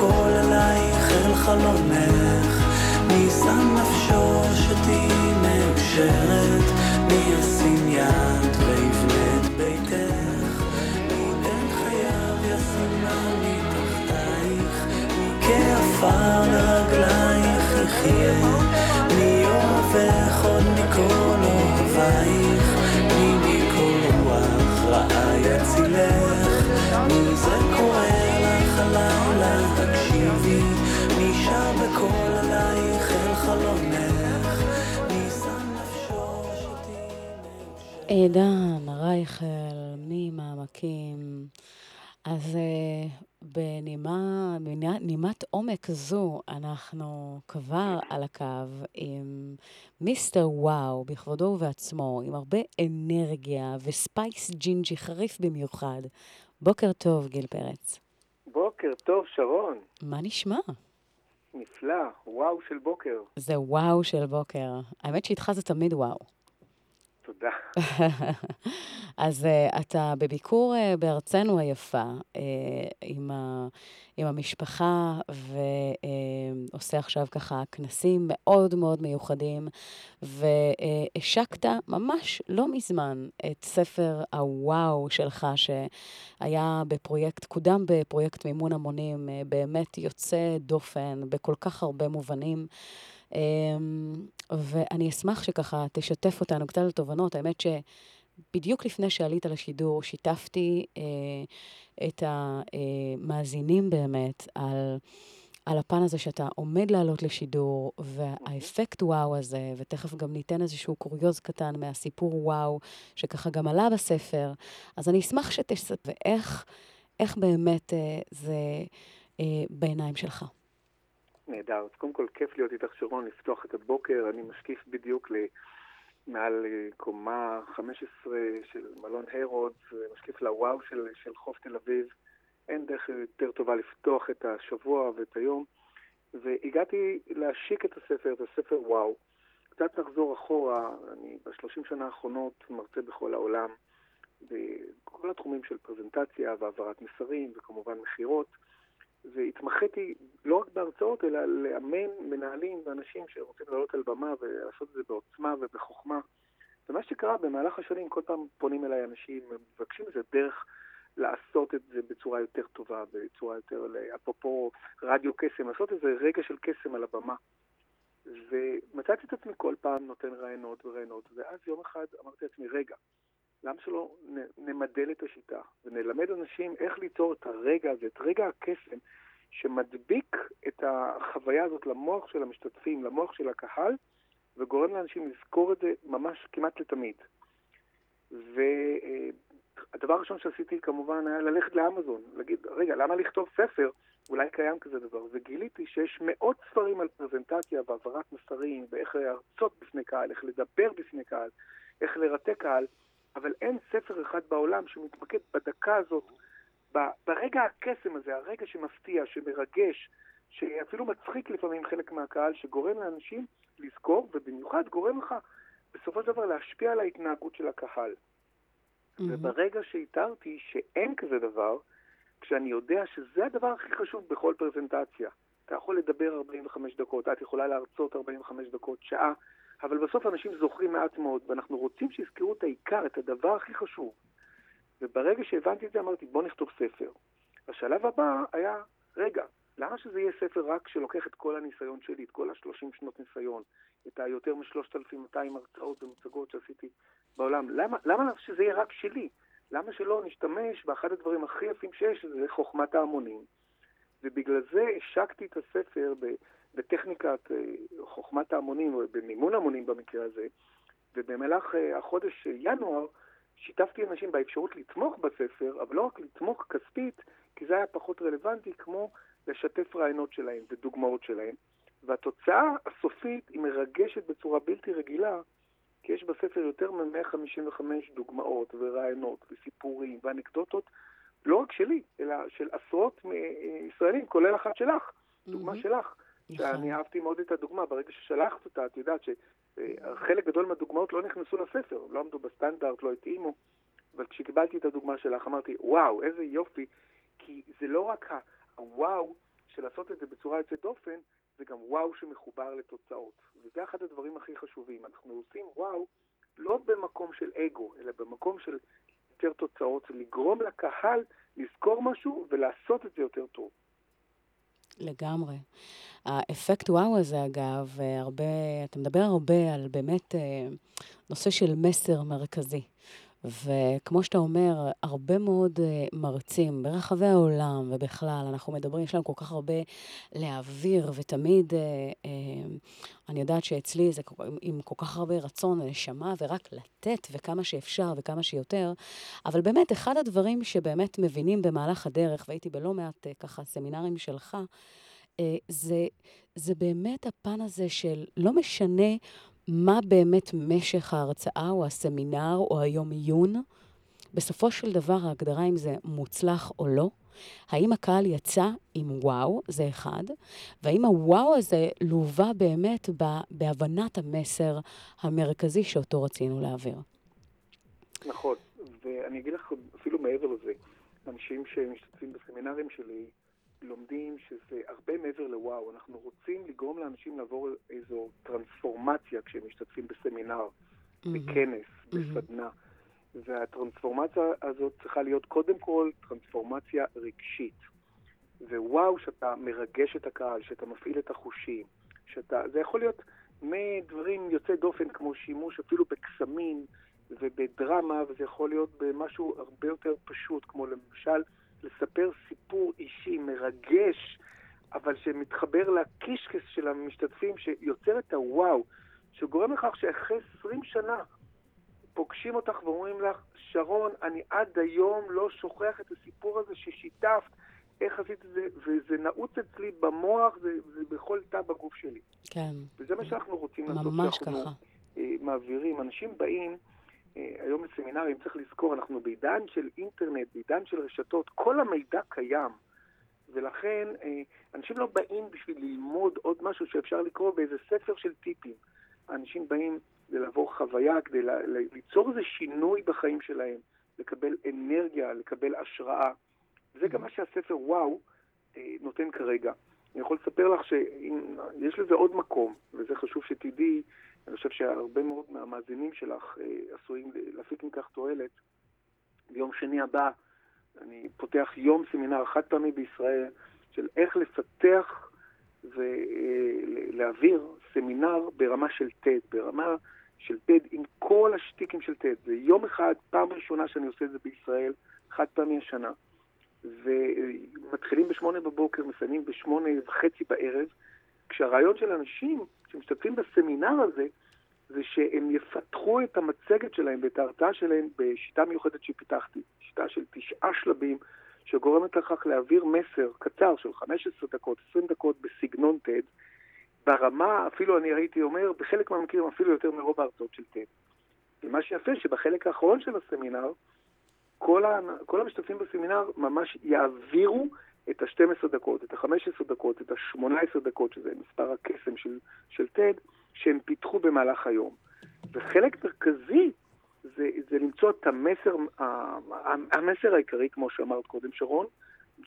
[SPEAKER 8] בקול אלייך אל חלומך, מי שם נפשו שתהיי מאושרת, מי ישים יד ויבנה את ביתך, מי ייתן חייו ישימה מתחתייך, מי כעפר לרגלייך יחיה, מי אוהבך עוד מכל אוהבייך, מי מכל רוח רעה יצילך, בקול עלייך אל חלומך, מי שם נפשו שתהיי מאושרת.
[SPEAKER 4] עידן רייכל ממעמקים. אז אה, בנימה, בנימת עומק זו, אנחנו כבר על הקו עם Mister Wow, בכבודו ובעצמו, עם הרבה אנרגיה ו spice ג'ינג'י חריף במיוחד. בוקר טוב, גיל פרץ.
[SPEAKER 9] בוקר טוב, שרון.
[SPEAKER 4] מה נשמע?
[SPEAKER 9] נפלא, וואו של בוקר.
[SPEAKER 4] זה וואו של בוקר. האמת שאיתך זה תמיד וואו.
[SPEAKER 9] תודה.
[SPEAKER 4] אז uh, אתה בביקור uh, בארצנו היפה uh, עם, ה, עם המשפחה ועושה uh, עכשיו ככה כנסים מאוד מאוד מיוחדים והשקת ממש לא מזמן את ספר הוואו שלך שהיה בפרויקט, קודם בפרויקט מימון המונים, uh, באמת יוצא דופן בכל כך הרבה מובנים. ואני אשמח שככה תשתף אותנו קצת על תובנות. האמת שבדיוק לפני שעלית לשידור, שיתפתי אה, את המאזינים באמת על, על הפן הזה שאתה עומד לעלות לשידור, והאפקט וואו הזה, ותכף גם ניתן איזשהו קוריוז קטן מהסיפור וואו, שככה גם עלה בספר. אז אני אשמח שתספר, ואיך איך באמת אה, זה אה, בעיניים שלך.
[SPEAKER 9] נהדר. אז קודם כל, כיף להיות איתך, שרון, לפתוח את הבוקר. אני משקיף בדיוק. מעל אה, קומה 15 של מלון הרודס, משקיף לוואו של, של חוף תל אביב. אין דרך יותר טובה לפתוח את השבוע ואת היום. והגעתי להשיק את הספר, את הספר וואו. קצת נחזור אחורה, אני בשלושים שנה האחרונות מרצה בכל העולם, בכל התחומים של פרזנטציה והעברת מסרים וכמובן מכירות. והתמחיתי לא רק בהרצאות, אלא לאמן מנהלים ואנשים שרוצים לעלות על במה ולעשות את זה בעוצמה ובחוכמה. ומה שקרה במהלך השנים, כל פעם פונים אליי אנשים, מבקשים איזה דרך לעשות את זה בצורה יותר טובה, בצורה יותר, אפרופו רדיו קסם, לעשות איזה רגע של קסם על הבמה. ומצאתי את עצמי כל פעם נותן רעיונות ורעיונות, ואז יום אחד אמרתי לעצמי, רגע, למה שלא נמדל את השיטה ונלמד אנשים איך ליצור את הרגע הזה, את רגע הקסם, שמדביק את החוויה הזאת למוח של המשתתפים, למוח של הקהל, וגורם לאנשים לזכור את זה ממש כמעט לתמיד. והדבר הראשון שעשיתי כמובן היה ללכת לאמזון, להגיד, רגע, למה לכתוב ספר? אולי קיים כזה דבר. וגיליתי שיש מאות ספרים על פרזנטציה והעברת מסרים, ואיך להרצות בפני קהל, איך לדבר בפני קהל, איך לרתק קהל, אבל אין ספר אחד בעולם שמתמקד בדקה הזאת, ברגע הקסם הזה, הרגע שמפתיע, שמרגש, שאפילו מצחיק לפעמים חלק מהקהל, שגורם לאנשים לזכור, ובמיוחד גורם לך בסופו של דבר להשפיע על ההתנהגות של הקהל. Mm-hmm. וברגע שאיתרתי שאין כזה דבר, כשאני יודע שזה הדבר הכי חשוב בכל פרזנטציה. אתה יכול לדבר 45 דקות, את יכולה להרצות 45 דקות, שעה, אבל בסוף אנשים זוכרים מעט מאוד, ואנחנו רוצים שיזכרו את העיקר, את הדבר הכי חשוב. וברגע שהבנתי את זה, אמרתי, בוא נכתוב ספר. השלב הבא היה, רגע, למה שזה יהיה ספר רק שלוקח את כל הניסיון שלי, את כל ה-30 שנות ניסיון, את היותר מ-3,200 הרצאות ומצגות שעשיתי בעולם? למה, למה שזה יהיה רק שלי? למה שלא נשתמש באחד הדברים הכי יפים שיש, שזה חוכמת ההמונים? ובגלל זה השקתי את הספר ב- בטכניקת אה, חוכמת ההמונים, או במימון המונים במקרה הזה, ובמהלך אה, החודש אה, ינואר שיתפתי אנשים באפשרות לתמוך בספר, אבל לא רק לתמוך כספית, כי זה היה פחות רלוונטי, כמו לשתף רעיונות שלהם ודוגמאות שלהם. והתוצאה הסופית היא מרגשת בצורה בלתי רגילה, כי יש בספר יותר מ-155 דוגמאות ורעיונות וסיפורים ואנקדוטות, לא רק שלי, אלא של עשרות ישראלים, כולל אחת שלך, דוגמה
[SPEAKER 4] מהמם.
[SPEAKER 9] שלך. שאני אהבתי מאוד את הדוגמה, ברגע ששלחת אותה, את יודעת שחלק גדול מהדוגמאות לא נכנסו לספר, לא עמדו בסטנדרט, לא התאימו, אבל כשקיבלתי את הדוגמה שלך אמרתי, וואו, איזה יופי, כי זה לא רק הוואו של לעשות את זה בצורה יוצאת דופן, זה גם וואו שמחובר לתוצאות. וזה אחד הדברים הכי חשובים. אנחנו עושים וואו לא במקום של אגו, אלא במקום של יותר תוצאות, לגרום לקהל לזכור משהו ולעשות את זה יותר טוב.
[SPEAKER 4] לגמרי. האפקט וואו הזה, אגב, אה, הרבה, אתה מדבר הרבה על באמת אה, נושא של מסר מרכזי. וכמו שאתה אומר, הרבה מאוד אה, מרצים ברחבי העולם ובכלל, אנחנו מדברים, יש להם כל כך הרבה להעביר, ותמיד, אה, אה, אני יודעת שאצלי זה עם, כל כך הרבה רצון ונשמה, ורק לתת וכמה שאפשר וכמה שיותר. אבל באמת, אחד הדברים שבאמת מבינים במהלך הדרך, והייתי בלא מעט ככה סמינרים שלך, זה, זה באמת הפן הזה של לא משנה מה באמת משך ההרצאה או הסמינר או היום עיון, בסופו של דבר ההגדרה אם זה מוצלח או לא, האם הקהל יצא עם וואו, זה אחד, והאם הוואו הזה לווה באמת בהבנת המסר המרכזי שאותו רצינו להעביר.
[SPEAKER 9] נכון, ואני אגיד לך אפילו מעבר לזה, אנשים שמשתתפים בסמינרים שלי לומדים שזה הרבה מעבר לוואו, אנחנו רוצים לגרום לאנשים לעבור איזו טרנספורמציה כשהם משתתפים בסמינר, בכנס, בסדנה, והטרנספורמציה הזאת צריכה להיות קודם כל טרנספורמציה רגשית. ווואו, שאתה מרגש את הקהל, שאתה מפעיל את החושים, שאתה... זה יכול להיות מדברים יוצאי דופן כמו שימוש אפילו בקסמים ובדרמה, וזה יכול להיות במשהו הרבה יותר פשוט, כמו למשל לספר סיפור אישי מרגש, אבל שמתחבר לקישקס של המשתתפים, שיוצר את הוואו, שגורם לכך שאחרי 20 שנה פוגשים אותך ואומרים לך, שרון, אני עד היום לא שוכח את הסיפור הזה ששיתפת, איך עשית את זה, וזה נעוץ אצלי במוח, זה, זה בכל תא בגוף שלי.
[SPEAKER 4] כן,
[SPEAKER 9] וזה מה שאנחנו רוצים לעשות.
[SPEAKER 4] ממש ככה.
[SPEAKER 9] אה, מעבירים. אנשים באים היום לסמינרים, צריך לזכור, אנחנו בעידן של אינטרנט, בעידן של רשתות, כל המידע קיים. ולכן אה, אנשים לא באים בשביל ללמוד עוד משהו שאפשר לקרוא באיזה ספר של טיפים. האנשים באים כדי לעבור חוויה, כדי ליצור איזה שינוי בחיים שלהם, לקבל אנרגיה, לקבל השראה. זה גם מה שהספר וואו אה, נותן כרגע. אני יכול לספר לך שיש לזה עוד מקום, וזה חשוב שתדעי, אני חושב שהרבה מאוד מהמאזינים שלך אה, עשויים להפיק מכך תועלת. ביום שני הבא אני פותח יום סמינר חד פעמי בישראל של איך לפתח ולהעביר סמינר ברמה של TED, ברמה של TED עם כל השטיקים של TED. זה יום אחד, פעם ראשונה שאני עושה את זה בישראל, חד פעמי השנה. ומתחילים בשמונה בבוקר, מסיימים בשמונה וחצי בערב, כשהרעיון של אנשים שמשתתפים בסמינר הזה, זה שהם יפתחו את המצגת שלהם ואת ההרתעה שלהם בשיטה מיוחדת שפיתחתי, שיטה של תשעה שלבים, שגורמת לכך להעביר מסר קצר של 15 דקות, 20 דקות בסגנון TED, ברמה, אפילו אני הייתי אומר, בחלק מהמקרים אפילו יותר מרוב ההרצאות של TED. ומה שיפה שבחלק האחרון של הסמינר, כל, ה... כל המשתתפים בסמינר ממש יעבירו את ה-12 דקות, את ה-15 דקות, את ה-18 דקות, שזה מספר הקסם של, של TED, שהם פיתחו במהלך היום. וחלק מרכזי זה, זה למצוא את המסר, המסר העיקרי, כמו שאמרת קודם, שרון,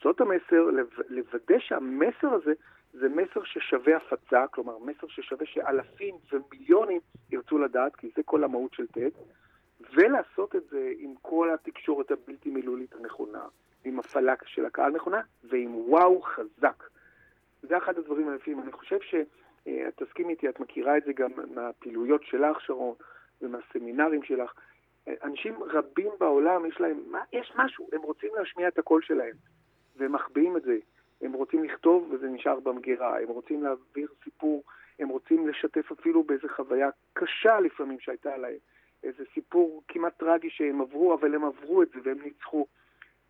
[SPEAKER 9] זאת המסר, לב- לוודא שהמסר הזה זה מסר ששווה הפצה, כלומר מסר ששווה שאלפים ומיליונים ירצו לדעת, כי זה כל המהות של טד, ולעשות את זה עם כל התקשורת הבלתי מילולית הנכונה, עם הפעלה של הקהל נכונה, ועם וואו חזק. זה אחד הדברים היפים. אני חושב שאת תסכימי איתי, את מכירה את זה גם מהפעילויות שלך, שרון, ומהסמינרים שלך. אנשים רבים בעולם, יש להם, מה, יש משהו, הם רוצים להשמיע את הקול שלהם, והם מחביאים את זה. הם רוצים לכתוב וזה נשאר במגירה, הם רוצים להעביר סיפור, הם רוצים לשתף אפילו באיזו חוויה קשה לפעמים שהייתה להם. איזה סיפור כמעט טרגי שהם עברו, אבל הם עברו את זה והם ניצחו.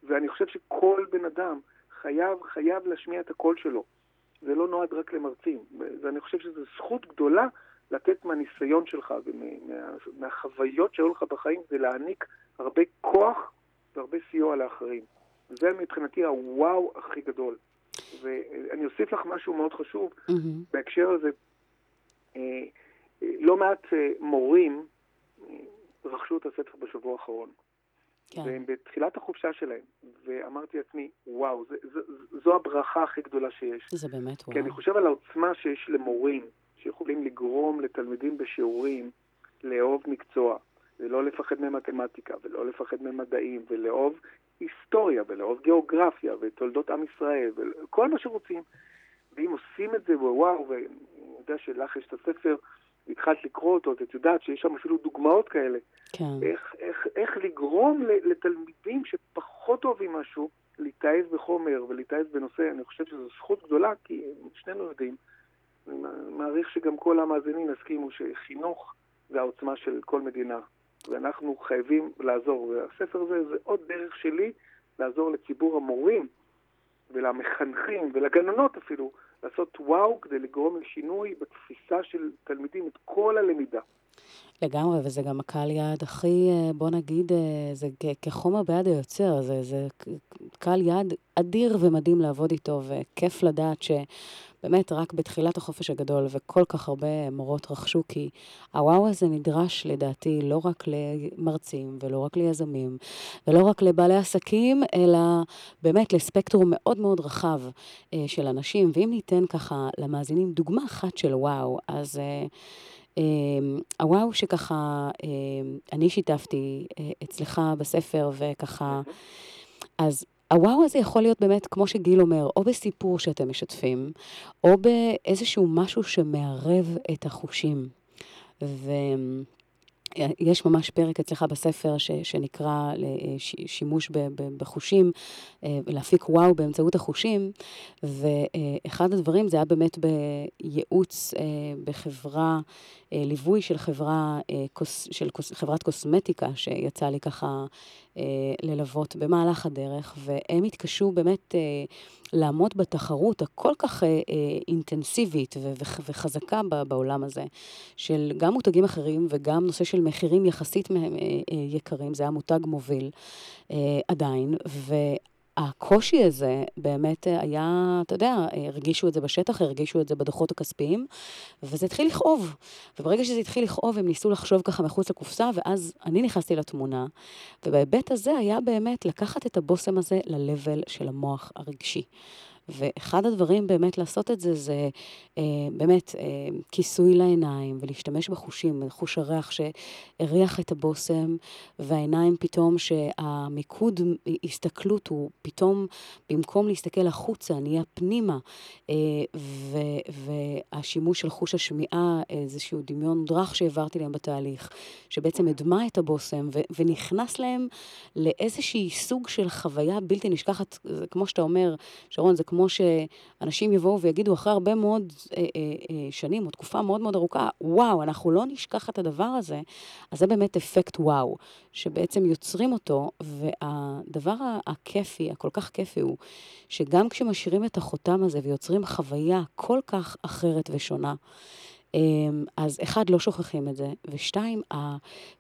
[SPEAKER 9] ואני חושב שכל בן אדם חייב, חייב להשמיע את הקול שלו. זה לא נועד רק למרצים. ואני חושב שזו זכות גדולה לתת מהניסיון שלך ומהחוויות שהיו לך בחיים, זה להעניק הרבה כוח והרבה סיוע לאחרים. זה מבחינתי הוואו הכי גדול. ואני אוסיף לך משהו מאוד חשוב
[SPEAKER 4] מהמם.
[SPEAKER 9] בהקשר הזה. אה, אה, לא מעט אה, מורים רכשו את הספר בשבוע האחרון.
[SPEAKER 4] כן.
[SPEAKER 9] והם בתחילת החופשה שלהם, ואמרתי לעצמי, וואו, זה, זה, זו הברכה הכי גדולה שיש.
[SPEAKER 4] זה באמת
[SPEAKER 9] כי אני
[SPEAKER 4] וואו.
[SPEAKER 9] חושב על העוצמה שיש למורים, שיכולים לגרום לתלמידים בשיעורים לאהוב מקצוע, ולא לפחד ממתמטיקה, ולא לפחד ממדעים, ולאהוב היסטוריה, ולאהוב גיאוגרפיה, ותולדות עם ישראל, וכל מה שרוצים. ואם עושים את זה, וואו, ואני יודע שלך יש את הספר, והתחלת לקרוא אותו, את יודעת שיש שם אפילו דוגמאות כאלה.
[SPEAKER 4] כן.
[SPEAKER 9] איך, איך, איך לגרום לתלמידים שפחות אוהבים משהו, להתאהב בחומר ולהתאהב בנושא, אני חושב שזו זכות גדולה, כי שנינו יודעים, אני מעריך שגם כל המאזינים יסכימו שחינוך זה העוצמה של כל מדינה, ואנחנו חייבים לעזור. והספר הזה זה עוד דרך שלי לעזור לציבור המורים ולמחנכים ולגננות אפילו, לעשות וואו כדי לגרום לשינוי בתפיסה של תלמידים, את כל הלמידה.
[SPEAKER 4] לגמרי, וזה גם הקהל יעד הכי, אה, בוא נגיד, אה, זה כחומר ביד היוצר, זה, זה קהל יעד אדיר ומדהים לעבוד איתו, וכיף לדעת שבאמת רק בתחילת החופש הגדול, וכל כך הרבה מורות רכשו, כי הוואו הזה נדרש לדעתי לא רק למרצים, ולא רק ליזמים, ולא רק לבעלי עסקים, אלא באמת לספקטרום מאוד מאוד רחב אה, של אנשים. ואם ניתן ככה למאזינים דוגמה אחת של וואו, אז... אה, אמ, הוואו שככה אמ, אני שיתפתי אה, אצלך בספר וככה, אז הוואו הזה יכול להיות באמת, כמו שגיל אומר, או בסיפור שאתם משתפים, או באיזשהו משהו שמערב את החושים. ויש ממש פרק אצלך בספר ש, שנקרא לש- שימוש ב, בחושים, אה, להפיק וואו באמצעות החושים, ואחד הדברים זה היה באמת בייעוץ אה, בחברה, אה, ליווי של חברה, אה, של חברת קוסמטיקה, שיצא לי ככה אה, ללוות במהלך הדרך, והם התקשו באמת אה, לעמוד בתחרות הכל כך אה, אה, אינטנסיבית וחזקה בעולם הזה, של גם מותגים אחרים וגם נושא של מחירים יחסית אה, אה, יקרים, זה היה מותג מוביל אה, עדיין, ו... הקושי הזה באמת אה, היה, אתה יודע, הרגישו את זה בשטח, הרגישו את זה בדוחות הכספיים, וזה התחיל לכאוב. וברגע שזה התחיל לכאוב, הם ניסו לחשוב ככה מחוץ לקופסה, ואז אני נכנסתי לתמונה, ובהיבט הזה היה באמת לקחת את הבושם הזה ל-level של המוח הרגשי. ואחד הדברים באמת לעשות את זה, זה אה, באמת אה, כיסוי לעיניים ולהשתמש בחושים, חוש הריח שהריח את הבושם, והעיניים פתאום שהמיקוד הסתכלות הוא פתאום, במקום להסתכל החוצה, נהיה פנימה. אה, ו, והשימוש של חוש השמיעה, איזשהו דמיון מודרך שהעברתי להם בתהליך, שבעצם הדמה את הבושם ו, ונכנס להם לאיזשהי סוג של חוויה בלתי נשכחת, זה כמו שאתה אומר, שרון, זה כמו שאנשים יבואו ויגידו אחרי הרבה מאוד אה, אה, אה, שנים, או תקופה מאוד מאוד ארוכה, וואו, אנחנו לא נשכח את הדבר הזה, אז זה באמת אפקט וואו, שבעצם יוצרים אותו, והדבר הכיפי, הכל כך כיפי הוא, שגם כשמשאירים את החותם הזה ויוצרים חוויה כל כך אחרת ושונה, אמ, אז אחד, לא שוכחים את זה, ושתיים,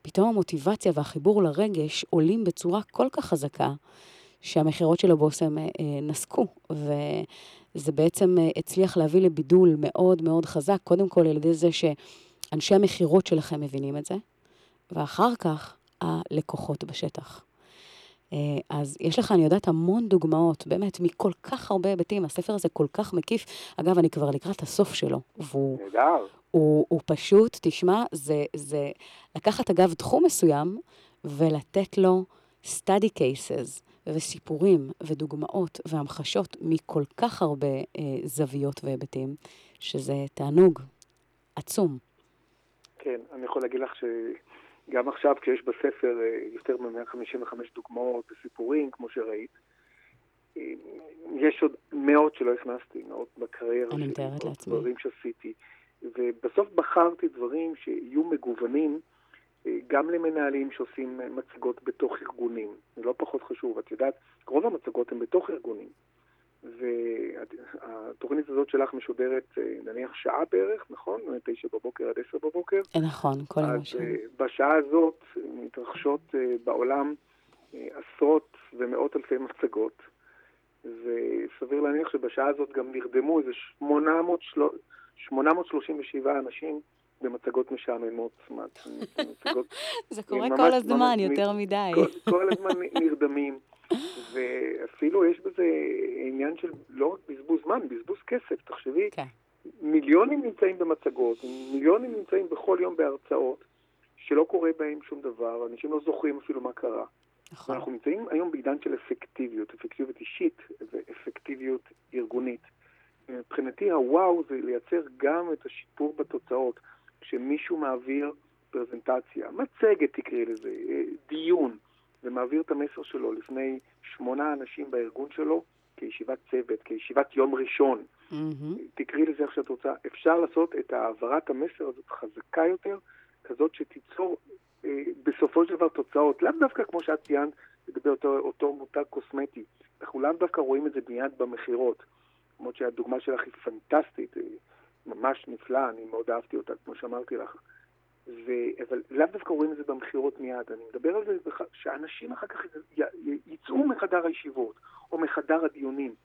[SPEAKER 4] פתאום המוטיבציה והחיבור לרגש עולים בצורה כל כך חזקה, שהמכירות של הבושם אה, אה, נסקו, וזה בעצם אה, הצליח להביא לבידול מאוד מאוד חזק, קודם כל על ידי זה שאנשי המכירות שלכם מבינים את זה, ואחר כך הלקוחות בשטח. אז יש לך, אני יודעת, המון דוגמאות, באמת, מכל כך הרבה היבטים. הספר הזה כל כך מקיף. אגב, אני כבר לקראת הסוף שלו, והוא
[SPEAKER 9] נהדר.
[SPEAKER 4] הוא, הוא פשוט, תשמע, זה, זה לקחת, אגב, תחום מסוים ולתת לו study cases וסיפורים ודוגמאות והמחשות מכל כך הרבה אה, זוויות והיבטים, שזה תענוג עצום.
[SPEAKER 9] כן, אני יכול להגיד לך שגם עכשיו כשיש בספר אה, יותר מ-155 דוגמאות וסיפורים, כמו שראית, אה, יש עוד מאות שלא הכנסתי, מאות בקריירה
[SPEAKER 4] אני מתארת לעצמי.
[SPEAKER 9] דברים שעשיתי, ובסוף בחרתי דברים שיהיו מגוונים גם למנהלים שעושים מצגות בתוך ארגונים, זה לא פחות חשוב, את יודעת, רוב המצגות הן בתוך ארגונים, והתוכנית הזאת שלך משודרת אה, נניח שעה בערך, נכון? מ-9 בבוקר עד 10 בבוקר.
[SPEAKER 4] אה, נכון, כל
[SPEAKER 9] אז
[SPEAKER 4] למשל.
[SPEAKER 9] אה, בשעה הזאת מתרחשות בעולם עשרות ומאות אלפי מצגות, וסביר להניח שבשעה הזאת גם נרדמו איזה 800 של- 837 אנשים במצגות משעממות. זאת אומרת, מצגות
[SPEAKER 4] זה קורה
[SPEAKER 9] ממש-
[SPEAKER 4] כל הזמן,
[SPEAKER 9] ממש-
[SPEAKER 4] יותר מדי.
[SPEAKER 9] כל, כל הזמן נרדמים, ואפילו יש בזה עניין של לא רק בזבוז זמן, בזבוז כסף. תחשבי,
[SPEAKER 4] כן.
[SPEAKER 9] מיליונים נמצאים במצגות, מיליונים נמצאים בכל יום בהרצאות, שלא קורה בהם שום דבר, אנשים לא זוכרים אפילו מה קרה.
[SPEAKER 4] נכון.
[SPEAKER 9] אנחנו נמצאים היום בעידן של אפקטיביות, אפקטיביות אישית ואפקטיביות ארגונית. מבחינתי הוואו זה לייצר גם את השיפור בתוצאות. כשמישהו מעביר פרזנטציה, מצגת תקראי לזה, אה, דיון, ומעביר את המסר שלו לפני שמונה אנשים בארגון שלו, כישיבת צוות, כישיבת יום ראשון,
[SPEAKER 4] מהמם.
[SPEAKER 9] תקראי לזה איך שאת רוצה, אפשר לעשות את העברת המסר הזאת חזקה יותר, כזאת שתיצור אה, בסופו של דבר תוצאות, לאו דווקא כמו שאת ציינת לגבי אותו, אותו מותג קוסמטי, אנחנו לאו דווקא רואים את זה מיד במכירות, למרות שהדוגמה שלך היא פנטסטית, אה, ממש נפלאה, אני מאוד אהבתי אותה, כמו שאמרתי לך. ו... אבל לאו דווקא רואים את זה במכירות מיד, אני מדבר על זה בח... שאנשים אחר כך י... יצאו מחדר הישיבות או מחדר הדיונים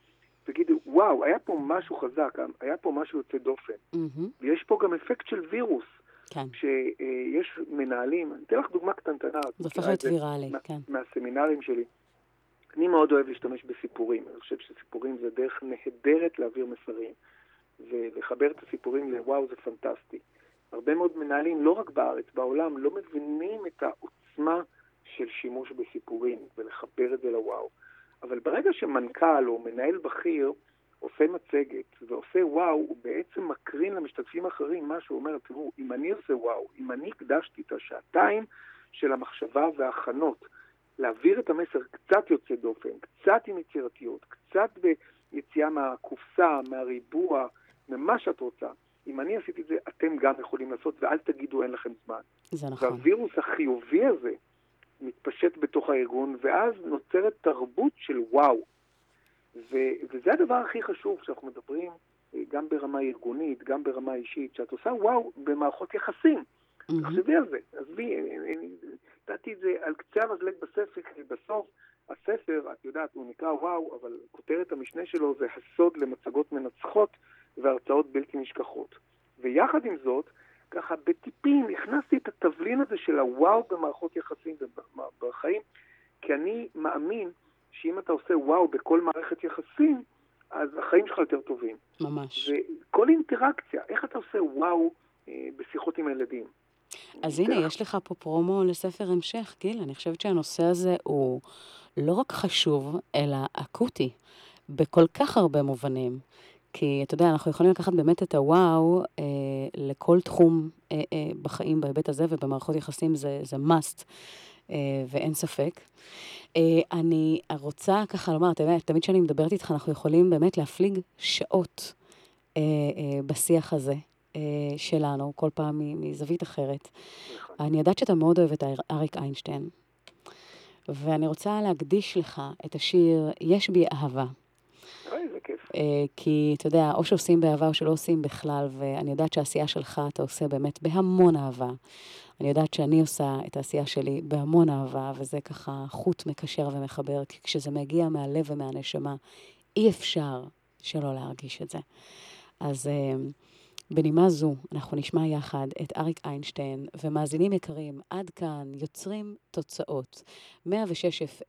[SPEAKER 9] תגידו, וואו, היה פה משהו חזק, היה פה משהו יוצא דופן.
[SPEAKER 4] מהמם.
[SPEAKER 9] ויש פה גם אפקט של וירוס,
[SPEAKER 4] כן.
[SPEAKER 9] שיש מנהלים, אני אתן לך דוגמה קטנטנה.
[SPEAKER 4] זה הופך להיות ויראלי,
[SPEAKER 9] מה-
[SPEAKER 4] כן.
[SPEAKER 9] מהסמינרים שלי. אני מאוד אוהב להשתמש בסיפורים, אני חושב שסיפורים זה דרך נהדרת להעביר מסרים, ולחבר את הסיפורים לוואו זה פנטסטי. הרבה מאוד מנהלים, לא רק בארץ, בעולם, לא מבינים את העוצמה של שימוש בסיפורים ולחבר את זה לוואו. אבל ברגע שמנכ"ל או מנהל בכיר עושה מצגת ועושה וואו, הוא בעצם מקרין למשתתפים האחרים משהו, הוא אומר, תראו, אם אני עושה וואו, אם אני הקדשתי את השעתיים של המחשבה וההכנות, להעביר את המסר קצת יוצא דופן, קצת עם יצירתיות, קצת ביציאה מהקופסה, מהריבוע, ממה שאת רוצה. אם אני עשיתי את זה, אתם גם יכולים לעשות, ואל תגידו אין לכם זמן.
[SPEAKER 4] זה נכון.
[SPEAKER 9] והווירוס החיובי הזה מתפשט בתוך הארגון, ואז נוצרת תרבות של וואו. ו- וזה הדבר הכי חשוב כשאנחנו מדברים אה, גם ברמה ארגונית, גם ברמה אישית, שאת עושה וואו במערכות יחסים. תחשבי על זה, עזבי, אני- אני- נתתי את זה על קצה המזלג בספר, בסוף הספר, את יודעת, הוא נקרא וואו, אבל כותרת המשנה שלו זה הסוד למצגות מנצחות והרצאות בלתי נשכחות. ויחד עם זאת, ככה בטיפים הכנסתי את התבלין הזה של הוואו במערכות יחסים ובחיים, כי אני מאמין שאם אתה עושה וואו בכל מערכת יחסים, אז החיים שלך יותר טובים.
[SPEAKER 4] ממש.
[SPEAKER 9] וכל אינטראקציה, איך אתה עושה וואו אה, בשיחות עם הילדים.
[SPEAKER 4] אז הנה, יש לך פה פרומו לספר המשך, גיל. אני חושבת שהנושא הזה הוא לא רק חשוב, אלא אקוטי, בכל כך הרבה מובנים. כי, אתה יודע, אנחנו יכולים לקחת באמת את הוואו אה, לכל תחום אה, אה, בחיים בהיבט הזה, ובמערכות יחסים זה, זה must, אה, ואין ספק. אה, אני רוצה ככה לומר, אתה יודע, תמיד כשאני מדברת איתך, אנחנו יכולים באמת להפליג שעות אה, אה, בשיח הזה אה, שלנו, כל פעם מזווית אחרת. אני יודעת שאתה מאוד אוהב את אר- אריק איינשטיין, ואני רוצה להקדיש לך את השיר "יש בי אהבה".
[SPEAKER 9] אוי.
[SPEAKER 4] אה, כי, אתה יודע, או שעושים באהבה או שלא עושים בכלל, ואני יודעת שהעשייה שלך אתה עושה באמת בהמון אהבה. אני יודעת שאני עושה את העשייה שלי בהמון אהבה, וזה ככה חוט מקשר ומחבר, כי כשזה מגיע מהלב ומהנשמה, אי אפשר שלא להרגיש את זה. אז אה, בנימה זו, אנחנו נשמע יחד את אריק איינשטיין, ומאזינים יקרים, עד כאן יוצרים תוצאות. 106 FM,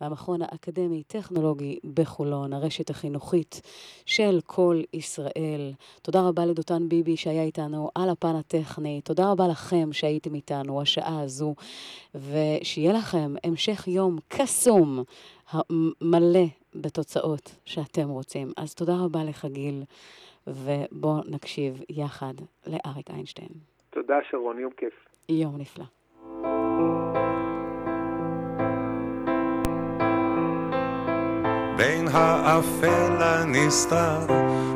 [SPEAKER 4] מהמכון האקדמי-טכנולוגי בחולון, הרשת החינוכית של כל ישראל. תודה רבה לדותן ביבי שהיה איתנו על הפן הטכני. תודה רבה לכם שהייתם איתנו השעה הזו, ושיהיה לכם המשך יום קסום, מלא בתוצאות שאתם רוצים. אז תודה רבה לך, גיל. ובואו נקשיב יחד לאריק איינשטיין.
[SPEAKER 9] תודה, שרון, יום כיף.
[SPEAKER 4] יום נפלא.
[SPEAKER 10] בין האפל הנסתר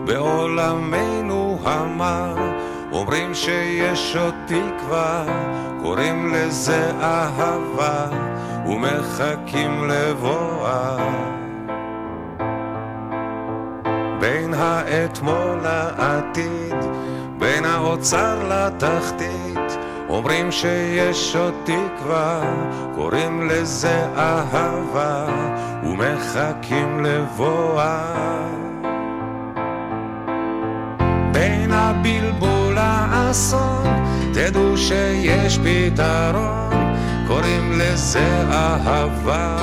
[SPEAKER 10] בעולמנו המר אומרים שיש עוד תקווה, קוראים לזה אהבה ומחכים לבואה האתמול לעתיד, בין האוצר לתחתית, אומרים שיש עוד תקווה, קוראים לזה אהבה, ומחכים לבואה. בין הבלבול לאסון, תדעו שיש פתרון, קוראים לזה אהבה.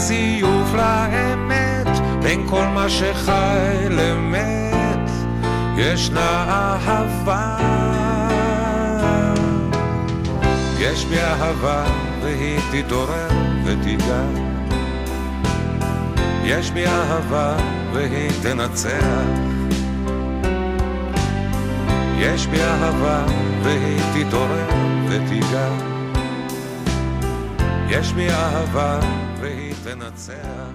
[SPEAKER 10] בין הזיוף לאמת, בין כל מה שחי למת, ישנה אהבה. יש בי אהבה והיא תתעורר ותיגע. יש בי אהבה והיא תנצח. יש בי אהבה והיא תתעורר ותיגע. יש בי אהבה והיא תנצח.